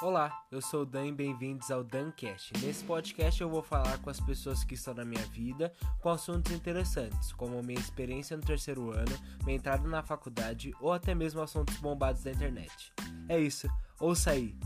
Olá, eu sou o Dan e bem-vindos ao DanCast. Nesse podcast eu vou falar com as pessoas que estão na minha vida com assuntos interessantes, como minha experiência no terceiro ano, minha entrada na faculdade ou até mesmo assuntos bombados da internet. É isso, ouça aí!